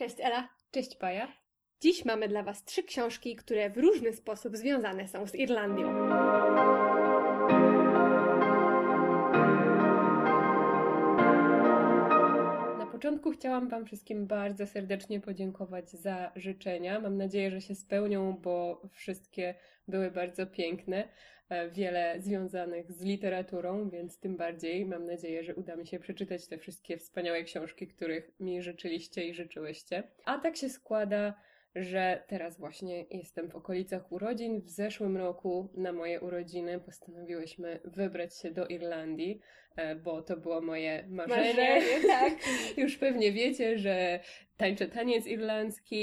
Cześć Ela. Cześć Paja. Dziś mamy dla Was trzy książki, które w różny sposób związane są z Irlandią. Początku chciałam Wam wszystkim bardzo serdecznie podziękować za życzenia. Mam nadzieję, że się spełnią, bo wszystkie były bardzo piękne. E, wiele związanych z literaturą, więc tym bardziej mam nadzieję, że uda mi się przeczytać te wszystkie wspaniałe książki, których mi życzyliście i życzyłyście. A tak się składa, że teraz właśnie jestem w okolicach urodzin. W zeszłym roku na moje urodziny postanowiłyśmy wybrać się do Irlandii, e, bo to było moje marzenie. Marzenie, tak. Już pewnie wiecie, że tańczę taniec irlandzki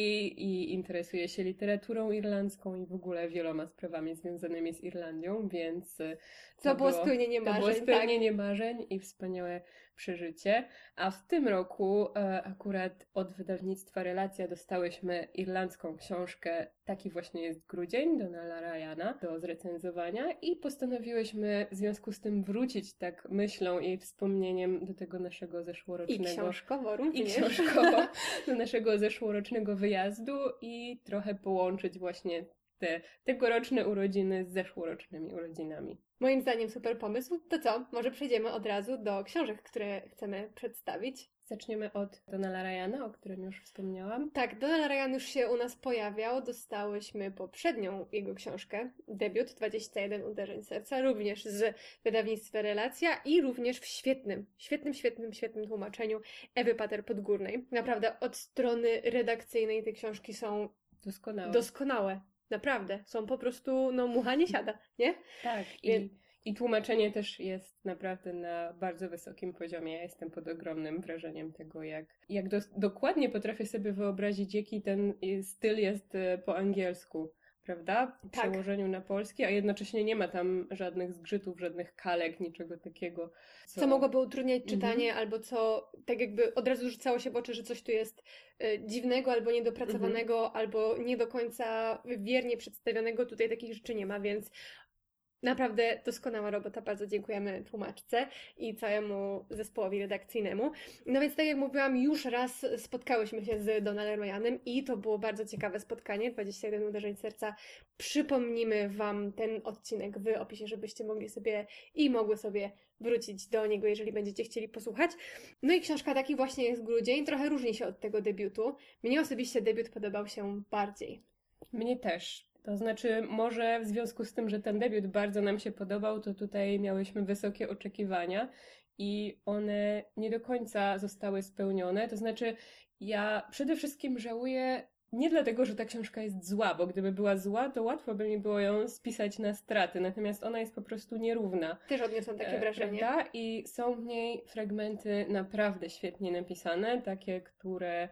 i interesuję się literaturą irlandzką i w ogóle wieloma sprawami związanymi z Irlandią, więc e, To było spełnienie to marzeń, było tak. marzeń i wspaniałe przeżycie. A w tym roku e, akurat od wydawnictwa Relacja dostałyśmy irlandzką książkę Taki właśnie jest grudzień Donala Ryana do zrecenzowania i postanowiłyśmy w związku z tym wrócić tak myślą i wspomnieniem do tego naszego I zeszłorocznego książkowo i również. książkowo do naszego zeszłorocznego wyjazdu i trochę połączyć właśnie te tegoroczne urodziny z zeszłorocznymi urodzinami. Moim zdaniem super pomysł. To co? Może przejdziemy od razu do książek, które chcemy przedstawić. Zaczniemy od Donala Ryana, o którym już wspomniałam. Tak, Donald Ryan już się u nas pojawiał. Dostałyśmy poprzednią jego książkę, debiut 21 uderzeń serca, również z wydawnictwa Relacja i również w świetnym, świetnym, świetnym, świetnym tłumaczeniu Ewy Pater-Podgórnej. Naprawdę od strony redakcyjnej te książki są Doskonałe. doskonałe. Naprawdę. Są po prostu, no mucha nie siada, nie? tak. I, I tłumaczenie też jest naprawdę na bardzo wysokim poziomie. Ja jestem pod ogromnym wrażeniem tego, jak, jak dos- dokładnie potrafię sobie wyobrazić, jaki ten y, styl jest y, po angielsku. Prawda? W Tak. przełożeniu na polski, a jednocześnie nie ma tam żadnych zgrzytów, żadnych kalek, niczego takiego. Co mogłoby utrudniać Mhm. czytanie, albo co tak jakby od razu rzucało się w oczy, że coś tu jest e, dziwnego, albo niedopracowanego, Mhm. albo nie do końca wiernie przedstawionego. Tutaj takich rzeczy nie ma, więc naprawdę doskonała robota. Bardzo dziękujemy tłumaczce i całemu zespołowi redakcyjnemu. No więc tak jak mówiłam, już raz spotkałyśmy się z Donaldem Ryanem i to było bardzo ciekawe spotkanie. 21 uderzeń serca. Przypomnimy Wam ten odcinek w opisie, żebyście mogli sobie i mogły sobie wrócić do niego, jeżeli będziecie chcieli posłuchać. No i książka taki właśnie jest grudzień, trochę różni się od tego debiutu. Mnie osobiście debiut podobał się bardziej. Mnie też. To znaczy, może w związku z tym, że ten debiut bardzo nam się podobał, to tutaj miałyśmy wysokie oczekiwania i one nie do końca zostały spełnione. To znaczy, ja przede wszystkim żałuję nie dlatego, że ta książka jest zła, bo gdyby była zła, to łatwo by mi było ją spisać na straty. Natomiast ona jest po prostu nierówna. Też odniosłam takie E, wrażenie. Prawda? I są w niej fragmenty naprawdę świetnie napisane, takie, które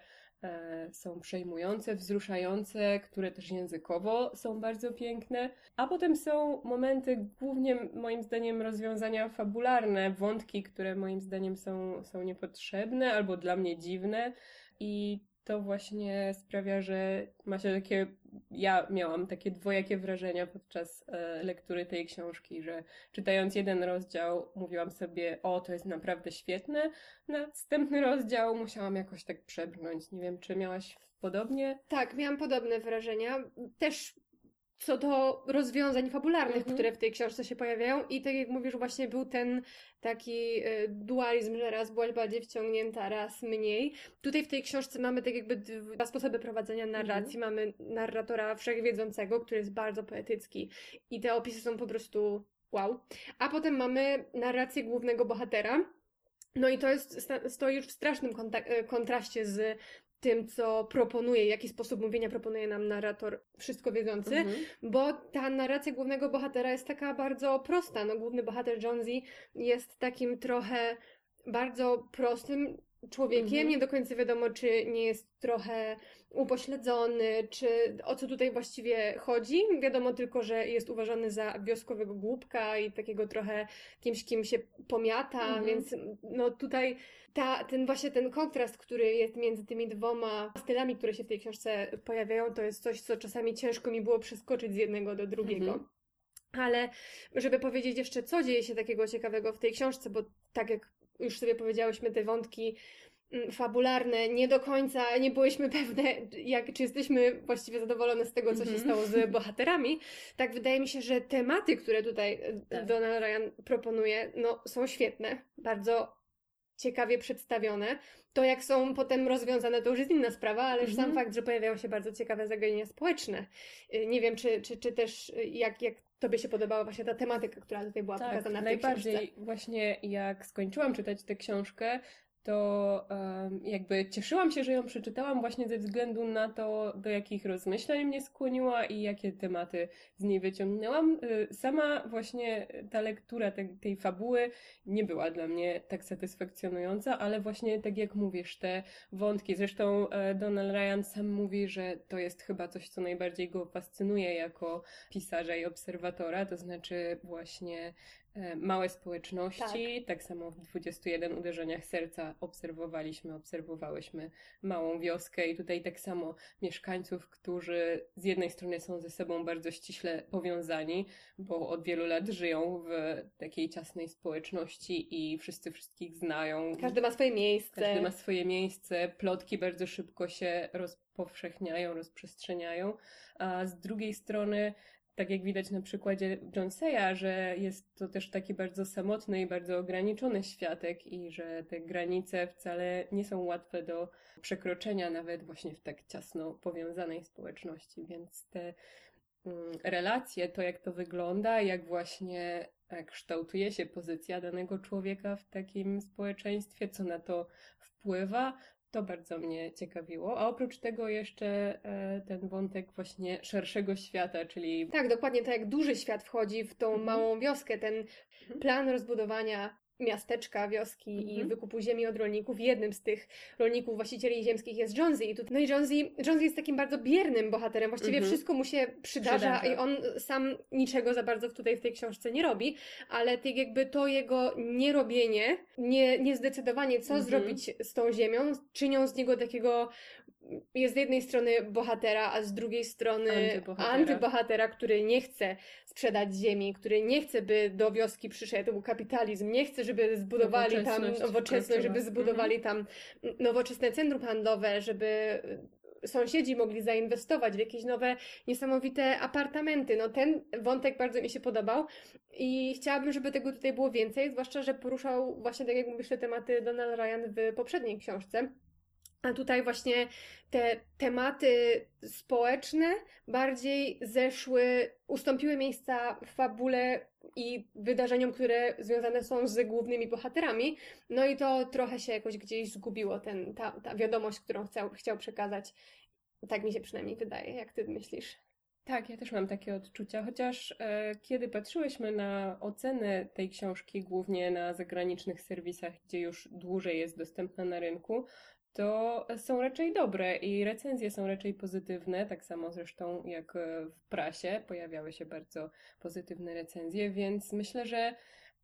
są przejmujące, wzruszające, które też językowo są bardzo piękne. A potem są momenty, głównie moim zdaniem, rozwiązania fabularne, wątki, które moim zdaniem są, są niepotrzebne albo dla mnie dziwne. I to właśnie sprawia, że ma się takie. Ja miałam takie dwojakie wrażenia podczas e, lektury tej książki, że czytając jeden rozdział, mówiłam sobie, o, to jest naprawdę świetne. Następny rozdział musiałam jakoś tak przebrnąć. Nie wiem, czy miałaś podobnie? Tak, miałam podobne wrażenia. Też co do rozwiązań fabularnych, Mhm. które w tej książce się pojawiają. I tak jak mówisz, właśnie był ten taki e, dualizm, że raz byłaś bardziej wciągnięta, raz mniej. Tutaj w tej książce mamy tak jakby dwa sposoby prowadzenia narracji. Mamy narratora wszechwiedzącego, który jest bardzo poetycki i te opisy są po prostu wow. A potem mamy narrację głównego bohatera. No i to jest, stoi już w strasznym e, kontraście z tym, co proponuje, jaki sposób mówienia proponuje nam narrator wszystko wiedzący, Mhm. bo ta narracja głównego bohatera jest taka bardzo prosta. No, główny bohater Jonesy jest takim trochę bardzo prostym człowiekiem. Mhm. Nie do końca wiadomo, czy nie jest trochę upośledzony, czy o co tutaj właściwie chodzi. Wiadomo tylko, że jest uważany za wioskowego głupka i takiego trochę kimś, kim się pomiata, Mhm. więc no tutaj ta, ten właśnie ten kontrast, który jest między tymi dwoma stylami, które się w tej książce pojawiają, to jest coś, co czasami ciężko mi było przeskoczyć z jednego do drugiego. Mhm. Ale żeby powiedzieć jeszcze, co dzieje się takiego ciekawego w tej książce, bo tak jak już sobie powiedziałyśmy, te wątki mm, fabularne, nie do końca nie byłyśmy pewne, jak, czy jesteśmy właściwie zadowolone z tego, co się Mhm. stało z bohaterami, tak wydaje mi się, że tematy, które tutaj e, Tak. Donald Ryan proponuje, no, są świetne, bardzo ciekawie przedstawione. To, jak są potem rozwiązane, to już jest inna sprawa, ale już sam Mhm. fakt, że pojawiają się bardzo ciekawe zagadnienia społeczne. Y, Nie wiem, czy, czy, czy też jak, jak Tobie się podobała właśnie ta tematyka, która tutaj była Tak, pokazana w tej najbardziej książce. właśnie jak skończyłam czytać tę książkę, to jakby cieszyłam się, że ją przeczytałam właśnie ze względu na to, do jakich rozmyślań mnie skłoniła i jakie tematy z niej wyciągnęłam. Y, Sama właśnie ta lektura tej, fabuły nie była dla mnie tak satysfakcjonująca, ale właśnie tak jak mówisz, te wątki, zresztą e, Donald Ryan sam mówi, że to jest chyba coś, co najbardziej go fascynuje jako pisarza i obserwatora, to znaczy właśnie małe społeczności, tak. samo w 21 uderzeniach serca obserwowaliśmy, obserwowałyśmy małą wioskę i tutaj tak samo mieszkańców, którzy z jednej strony są ze sobą bardzo ściśle powiązani, bo od wielu lat żyją w takiej ciasnej społeczności i wszyscy wszystkich znają. Każdy ma swoje miejsce. Każdy ma swoje miejsce, plotki bardzo szybko się rozpowszechniają, rozprzestrzeniają, a z drugiej strony tak jak widać na przykładzie Joneseya, że jest to też taki bardzo samotny i bardzo ograniczony światek i że te granice wcale nie są łatwe do przekroczenia nawet właśnie w tak ciasno powiązanej społeczności, więc te mm, relacje, to jak to wygląda, jak właśnie e, kształtuje się pozycja danego człowieka w takim społeczeństwie, co na to wpływa, to bardzo mnie ciekawiło. A oprócz tego jeszcze e, ten wątek właśnie szerszego świata, czyli Tak, dokładnie tak jak duży świat wchodzi w tą Mhm. małą wioskę, ten Mhm. plan rozbudowania miasteczka, wioski i Mhm. wykupu ziemi od rolników. Jednym z tych rolników, właścicieli ziemskich jest Jonesy. I tu, no i Jonesy, Jonesy jest takim bardzo biernym bohaterem. Właściwie Mhm. wszystko mu się przydarza, Przydarza. i on sam niczego za bardzo tutaj w tej książce nie robi, ale tak jakby to jego nierobienie, nie, niezdecydowanie co Mhm. zrobić z tą ziemią, czynią z niego takiego jest z jednej strony bohatera, a z drugiej strony Antybohatera. antybohatera, który nie chce sprzedać ziemi, który nie chce, by do wioski przyszedł kapitalizm, nie chce, żeby zbudowali tam Nowoczesność żeby zbudowali tam nowoczesne centrum handlowe, żeby sąsiedzi mogli zainwestować w jakieś nowe, niesamowite apartamenty. No ten wątek bardzo mi się podobał i chciałabym, żeby tego tutaj było więcej, zwłaszcza, że poruszał właśnie, tak jak mówisz, te tematy Donald Ryan w poprzedniej książce. A tutaj właśnie te tematy społeczne bardziej zeszły, ustąpiły miejsca w fabule i wydarzeniom, które związane są z głównymi bohaterami. No i to trochę się jakoś gdzieś zgubiło, ten, ta, ta wiadomość, którą chciał, chciał przekazać. Tak mi się przynajmniej wydaje. Jak ty myślisz? Tak, ja też mam takie odczucia, chociaż e, kiedy patrzyłyśmy na ocenę tej książki, głównie na zagranicznych serwisach, gdzie już dłużej jest dostępna na rynku, to są raczej dobre i recenzje są raczej pozytywne, tak samo zresztą jak e, w prasie pojawiały się bardzo pozytywne recenzje, więc myślę, że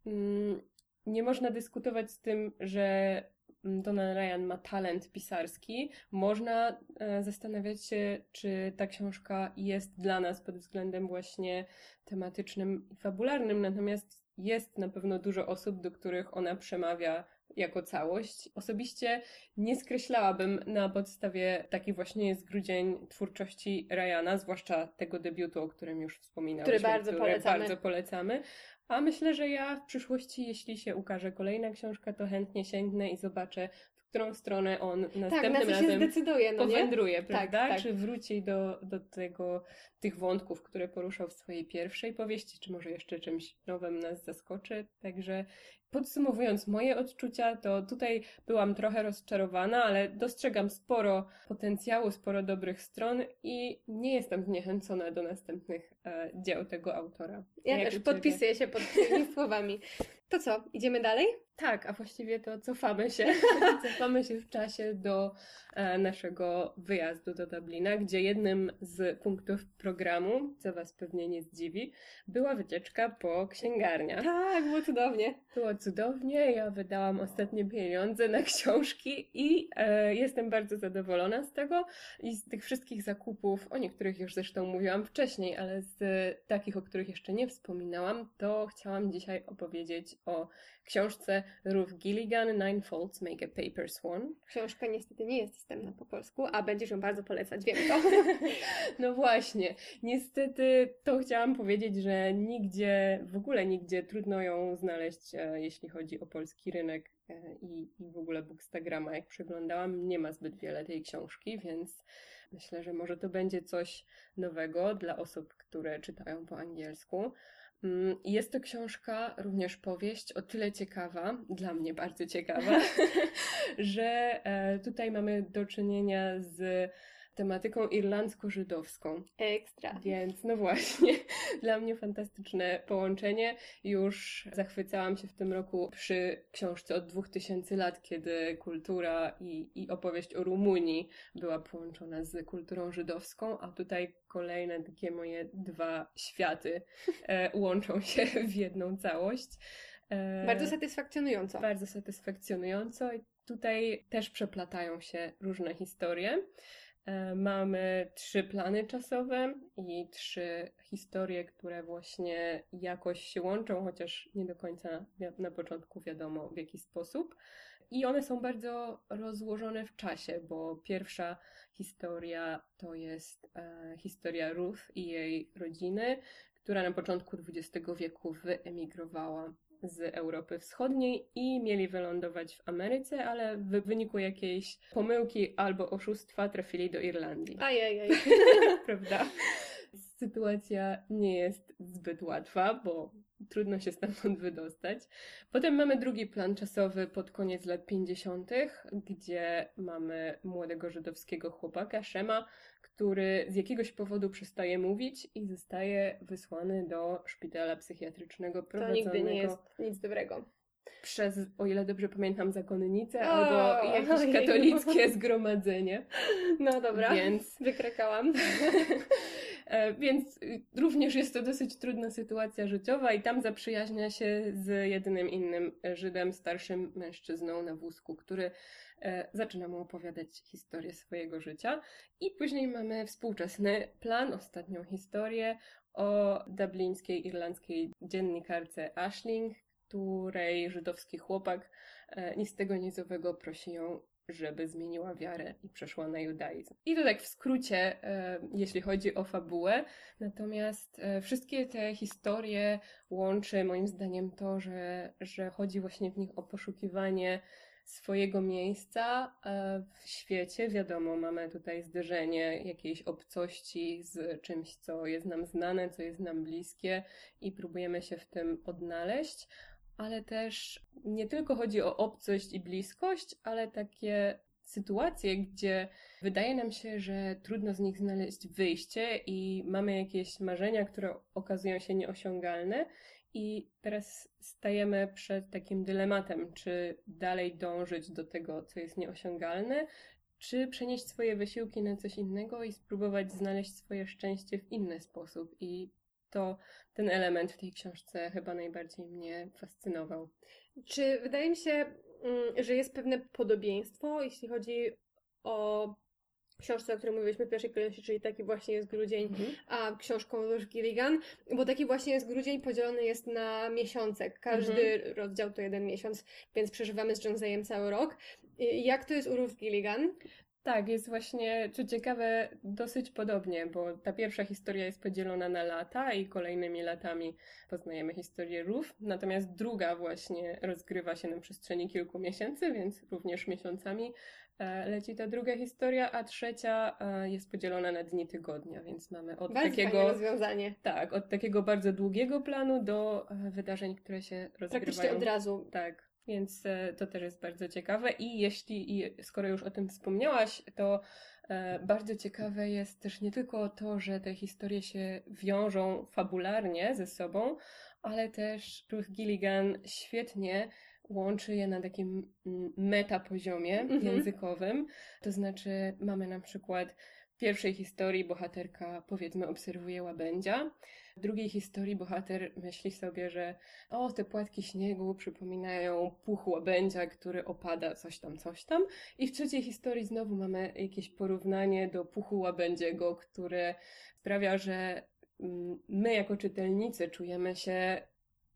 mm, nie można dyskutować z tym, że mm, Donald Ryan ma talent pisarski. Można e, zastanawiać się, czy ta książka jest dla nas pod względem właśnie tematycznym i fabularnym, natomiast jest na pewno dużo osób, do których ona przemawia jako całość. Osobiście nie skreślałabym na podstawie taki właśnie jest grudzień twórczości Ryana, zwłaszcza tego debiutu, o którym już wspominałyśmy, Który bardzo polecamy. bardzo polecamy. A myślę, że ja w przyszłości, jeśli się ukaże kolejna książka, to chętnie sięgnę i zobaczę, w którą stronę on Tak, na następnym co się razem zdecyduje, no nie? powędruje, prawda? tak. Czy wróci do, do tego, tych wątków, które poruszał w swojej pierwszej powieści, czy może jeszcze czymś nowym nas zaskoczy. Także podsumowując moje odczucia, to tutaj byłam trochę rozczarowana, ale dostrzegam sporo potencjału, sporo dobrych stron i nie jestem zniechęcona do następnych e, dzieł tego autora. Ja Jak też podpisuję się pod tymi słowami. To co, idziemy dalej? Tak, a właściwie to cofamy się. cofamy się w czasie do e, naszego wyjazdu do Dublina, gdzie jednym z punktów programu, co Was pewnie nie zdziwi, była wycieczka po księgarniach. Tak, było cudownie. Było cudownie. Ja wydałam ostatnie pieniądze na książki i e, jestem bardzo zadowolona z tego i z tych wszystkich zakupów, o niektórych już zresztą mówiłam wcześniej, ale z takich, o których jeszcze nie wspominałam, to chciałam dzisiaj opowiedzieć o książce Ruth Gilligan Nine Folds Make a Paper Swan. Książka niestety nie jest dostępna po polsku, a będziesz ją bardzo polecać, wiem to. no właśnie, niestety to chciałam powiedzieć, że nigdzie, w ogóle nigdzie trudno ją znaleźć, e, jeśli chodzi o polski rynek e, i, i w ogóle Bookstagrama, jak przeglądałam, nie ma zbyt wiele tej książki, więc myślę, że może to będzie coś nowego dla osób, które czytają po angielsku. Mm, jest to książka, również powieść, o tyle ciekawa, dla mnie bardzo ciekawa, że e, tutaj mamy do czynienia z tematyką irlandzko-żydowską. Ekstra. Więc no właśnie, dla mnie fantastyczne połączenie. Już zachwycałam się w tym roku przy książce od 2000 lat, kiedy kultura i, i opowieść o Rumunii była połączona z kulturą żydowską, a tutaj kolejne takie moje dwa światy e, łączą się w jedną całość. E, bardzo satysfakcjonująco. Bardzo satysfakcjonująco. Tutaj też przeplatają się różne historie. E, mamy trzy plany czasowe i trzy historie, które właśnie jakoś się łączą, chociaż nie do końca na początku wiadomo w jaki sposób. I one są bardzo rozłożone w czasie, bo pierwsza historia to jest e, historia Ruth i jej rodziny, która na początku XX wieku wyemigrowała z Europy Wschodniej i mieli wylądować w Ameryce, ale w wyniku jakiejś pomyłki albo oszustwa trafili do Irlandii. Ajajaj. Prawda? Sytuacja nie jest zbyt łatwa, bo trudno się stamtąd wydostać. Potem mamy drugi plan czasowy pod koniec lat 50., gdzie mamy młodego żydowskiego chłopaka, Szema, który z jakiegoś powodu przestaje mówić i zostaje wysłany do szpitala psychiatrycznego prowadzonego. To nigdy nie jest nic dobrego. Przez, o ile dobrze pamiętam, zakonnicę o, albo jakieś katolickie zgromadzenie. No dobra, więc wykrakałam. E, więc również jest to dosyć trudna sytuacja życiowa i tam zaprzyjaźnia się z jedynym innym Żydem, starszym mężczyzną na wózku, który E, zaczyna mu opowiadać historię swojego życia. I później mamy współczesny plan, ostatnią historię o dublińskiej irlandzkiej dziennikarce Ashling, której żydowski chłopak e, nic tego nizowego prosi ją żeby zmieniła wiarę i przeszła na judaizm. I to tak w skrócie, e, jeśli chodzi o fabułę. Natomiast e, wszystkie te historie łączy moim zdaniem to, że, że chodzi właśnie w nich o poszukiwanie swojego miejsca e, w świecie. Wiadomo, mamy tutaj zderzenie jakiejś obcości z czymś, co jest nam znane, co jest nam bliskie i próbujemy się w tym odnaleźć, ale też nie tylko chodzi o obcość i bliskość, ale takie sytuacje, gdzie wydaje nam się, że trudno z nich znaleźć wyjście i mamy jakieś marzenia, które okazują się nieosiągalne i teraz stajemy przed takim dylematem, czy dalej dążyć do tego, co jest nieosiągalne, czy przenieść swoje wysiłki na coś innego i spróbować znaleźć swoje szczęście w inny sposób. I to ten element w tej książce chyba najbardziej mnie fascynował. Czy wydaje mi się, mm, że jest pewne podobieństwo, jeśli chodzi o książce, o której mówiliśmy w pierwszej kolejności, czyli taki właśnie jest grudzień, mhm. a książką Ruth Gilligan, bo taki właśnie jest grudzień podzielony jest na miesiące. Każdy mhm. rozdział to jeden miesiąc, więc przeżywamy z Jonesejem cały rok. Jak to jest u Ruth Gilligan? Tak, jest właśnie, co ciekawe, dosyć podobnie, bo ta pierwsza historia jest podzielona na lata i kolejnymi latami poznajemy historię Ruth, natomiast druga właśnie rozgrywa się na przestrzeni kilku miesięcy, więc również miesiącami E, leci ta druga historia, a trzecia e, jest podzielona na dni tygodnia, więc mamy od bardzo takiego rozwiązanie. Tak, od takiego bardzo długiego planu do e, wydarzeń, które się rozgrywają. Praktycznie od razu. Tak, więc to też jest bardzo ciekawe i jeśli, i skoro już o tym wspomniałaś, to bardzo ciekawe jest też nie tylko to, że te historie się wiążą fabularnie ze sobą, ale też Ruth Gilligan świetnie łączy je na takim mm, metapoziomie Mhm. językowym. To znaczy mamy na przykład w pierwszej historii bohaterka powiedzmy obserwuje łabędzia, w drugiej historii bohater myśli sobie, że o, te płatki śniegu przypominają puch łabędzia, który opada coś tam, coś tam. I w trzeciej historii znowu mamy jakieś porównanie do puchu łabędziego, które sprawia, że mm, my jako czytelnicy czujemy się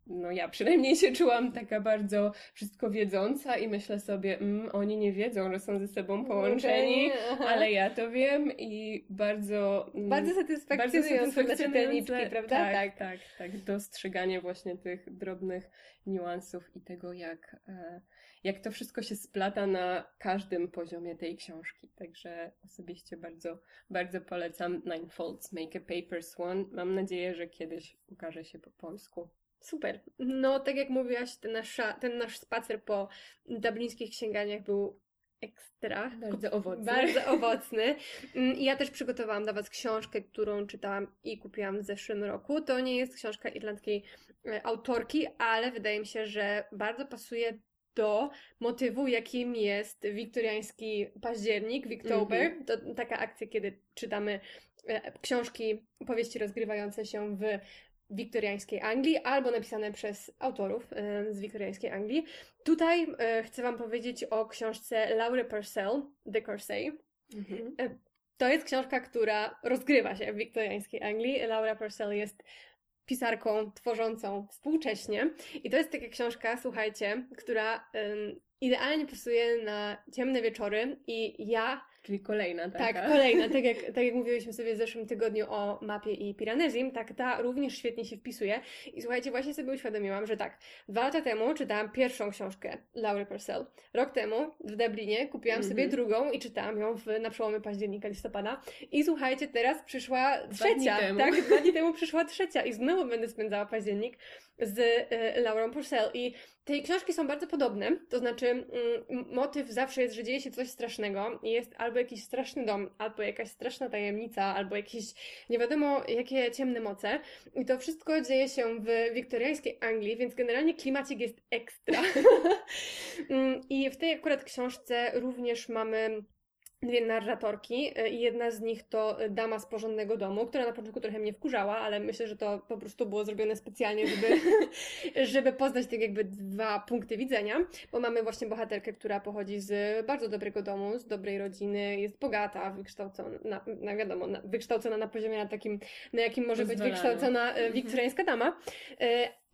no ja przynajmniej się czułam taka bardzo wszystko wiedząca i myślę sobie, mm, oni nie wiedzą, że są ze sobą połączeni, Aha. ale ja to wiem i bardzo... mm, Bardzo satysfakcjonujące dla czytelniczki, satysfakcjonujące, prawda? Tak, tak, tak, Dostrzeganie właśnie tych drobnych niuansów i tego, jak, e, jak to wszystko się splata na każdym poziomie tej książki. Także osobiście bardzo, bardzo polecam Nine Folds Make a Paper Swan. Mam nadzieję, że kiedyś ukaże się po polsku. Super. No, tak jak mówiłaś, ten nasz, ten nasz spacer po dublińskich księgarniach był ekstra. Bardzo owocny. Bardzo owocny. Mm, ja też przygotowałam dla Was książkę, którą czytałam i kupiłam w zeszłym roku. To nie jest książka irlandzkiej e, autorki, ale wydaje mi się, że bardzo pasuje do motywu, jakim jest wiktoriański październik, Wiktober. Mhm. To taka akcja, kiedy czytamy e, książki, powieści rozgrywające się w wiktoriańskiej Anglii albo napisane przez autorów e, z wiktoriańskiej Anglii. Tutaj e, chcę Wam powiedzieć o książce Laury Purcell, The Corsay. Mhm. To jest książka, która rozgrywa się w wiktoriańskiej Anglii. Laura Purcell jest pisarką tworzącą współcześnie. I to jest taka książka, słuchajcie, która idealnie pasuje na ciemne wieczory i ja Czyli kolejna taka. tak, kolejna, tak jak, tak jak mówiliśmy sobie w zeszłym tygodniu o mapie i Piranezim, tak ta również świetnie się wpisuje. I słuchajcie, właśnie sobie uświadomiłam, że tak, dwa lata temu czytałam pierwszą książkę Laury Purcell. Rok temu w Dublinie kupiłam Mhm. sobie drugą i czytałam ją w, na przełomie października, listopada. I słuchajcie, teraz przyszła Dwa trzecia. temu. Tak, dwa dni temu przyszła trzecia i znowu będę spędzała październik z e, Laurą Purcell. I te książki są bardzo podobne, to znaczy mm, motyw zawsze jest, że dzieje się coś strasznego i jest albo jakiś straszny dom, albo jakaś straszna tajemnica, albo jakieś nie wiadomo jakie ciemne moce. I to wszystko dzieje się w wiktoriańskiej Anglii, więc generalnie klimacik jest ekstra. Mm, I w tej akurat książce również mamy dwie narratorki e, i jedna z nich to dama z porządnego domu, która na początku trochę mnie wkurzała, ale myślę, że to po prostu było zrobione specjalnie, żeby, żeby poznać tak jakby dwa punkty widzenia, bo mamy właśnie bohaterkę, która pochodzi z bardzo dobrego domu, z dobrej rodziny, jest bogata, wykształcona, na, na wiadomo, na, wykształcona na poziomie na takim, na jakim może być Pozwalaniu. wykształcona e, Mhm. wiktoriańska dama.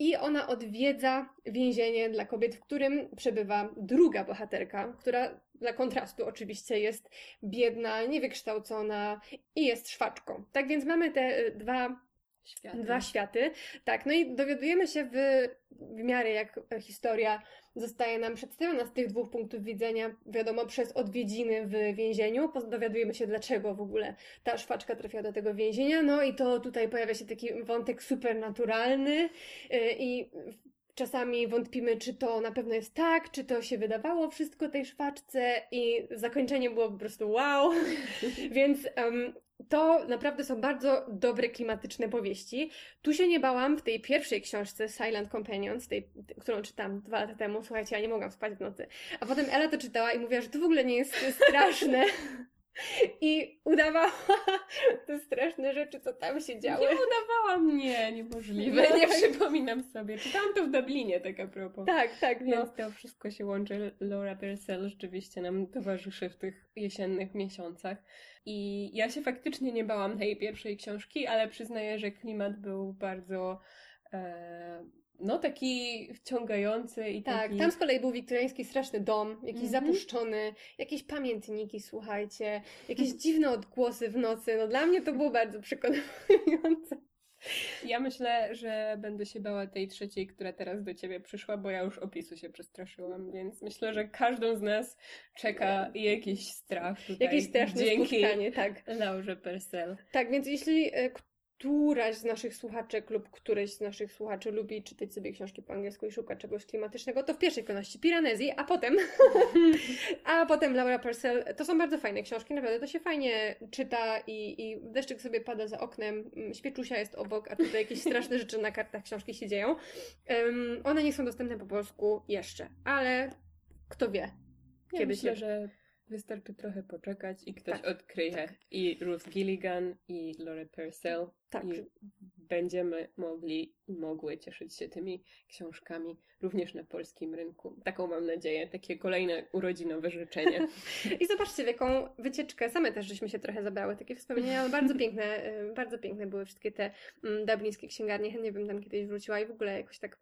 I ona odwiedza więzienie dla kobiet, w którym przebywa druga bohaterka, która dla kontrastu oczywiście jest biedna, niewykształcona i jest szwaczką. Tak więc mamy te e, dwa Świat. Dwa światy. Tak, no i dowiadujemy się w, w miarę jak historia zostaje nam przedstawiona z tych dwóch punktów widzenia, wiadomo, przez odwiedziny w więzieniu. Dowiadujemy się, dlaczego w ogóle ta szwaczka trafiła do tego więzienia. No i to tutaj pojawia się taki wątek supernaturalny yy, i czasami wątpimy, czy to na pewno jest tak, czy to się wydawało wszystko tej szwaczce i zakończenie było po prostu wow. Więc em, to naprawdę są bardzo dobre, klimatyczne powieści. Tu się nie bałam w tej pierwszej książce Silent Companions, tej, którą czytam dwa lata temu. Słuchajcie, ja nie mogłam spać w nocy. A potem Ela to czytała i mówiła, że to w ogóle nie jest straszne. I udawała te straszne rzeczy, co tam się działy. Nie udawałam, nie, niemożliwe. No. Nie przypominam sobie. Czytałam to w Dublinie, tak a propos. Tak, tak, no. Więc to wszystko się łączy. Laura Purcell rzeczywiście nam towarzyszy w tych jesiennych miesiącach. I ja się faktycznie nie bałam tej pierwszej książki, ale przyznaję, że klimat był bardzo e, no taki wciągający i Tak, taki... tam z kolei był wiktoriański straszny dom, jakiś Mhm. zapuszczony, jakieś pamiętniki, słuchajcie, jakieś dziwne odgłosy w nocy. No dla mnie to było bardzo przekonujące. Ja myślę, że będę się bała tej trzeciej, która teraz do ciebie przyszła, bo ja już opisu się przestraszyłam, więc myślę, że każdą z nas czeka jakiś strach tutaj. Jakieś straszne dzięki spotkanie, tak. Laurze Purcell. Tak, więc jeśli e, któraś z naszych słuchaczek lub któryś z naszych słuchaczy lubi czytać sobie książki po angielsku i szuka czegoś klimatycznego, to w pierwszej kolejności Piranesi, a potem a potem Laura Purcell. To są bardzo fajne książki, naprawdę to się fajnie czyta i, i deszczyk sobie pada za oknem, mm, świeczusia jest obok, a tutaj jakieś straszne rzeczy na kartach książki się dzieją. Um, one nie są dostępne po polsku jeszcze, ale kto wie. Ja Kiedy myślę, się- że wystarczy trochę poczekać i ktoś Tak, odkryje tak. i Ruth Gilligan, i Laura Purcell. Tak, I będziemy mogli i mogły cieszyć się tymi książkami również na polskim rynku. Taką mam nadzieję, takie kolejne urodzinowe życzenie. I zobaczcie, w jaką wycieczkę same też żeśmy się trochę zabrały. Takie wspomnienia bardzo piękne, y, bardzo piękne były wszystkie te mm, dublińskie księgarnie. Chętnie bym tam kiedyś wróciła i w ogóle jakoś tak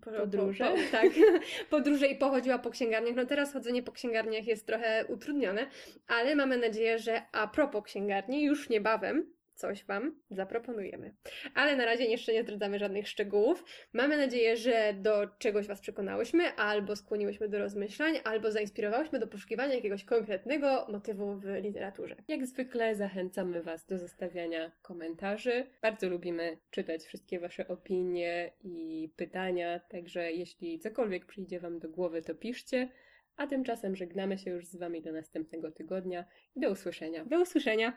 po, Podróże? Po, po, tak, podróże i pochodziła po księgarniach. No teraz chodzenie po księgarniach jest trochę utrudnione, ale mamy nadzieję, że a propos księgarni, już niebawem coś Wam zaproponujemy. Ale na razie jeszcze nie zdradzamy żadnych szczegółów. Mamy nadzieję, że do czegoś Was przekonałyśmy, albo skłoniłyśmy do rozmyślań, albo zainspirowałyśmy do poszukiwania jakiegoś konkretnego motywu w literaturze. Jak zwykle zachęcamy Was do zostawiania komentarzy. Bardzo lubimy czytać wszystkie Wasze opinie i pytania, także jeśli cokolwiek przyjdzie Wam do głowy, to piszcie. A tymczasem żegnamy się już z Wami do następnego tygodnia i do usłyszenia. Do usłyszenia!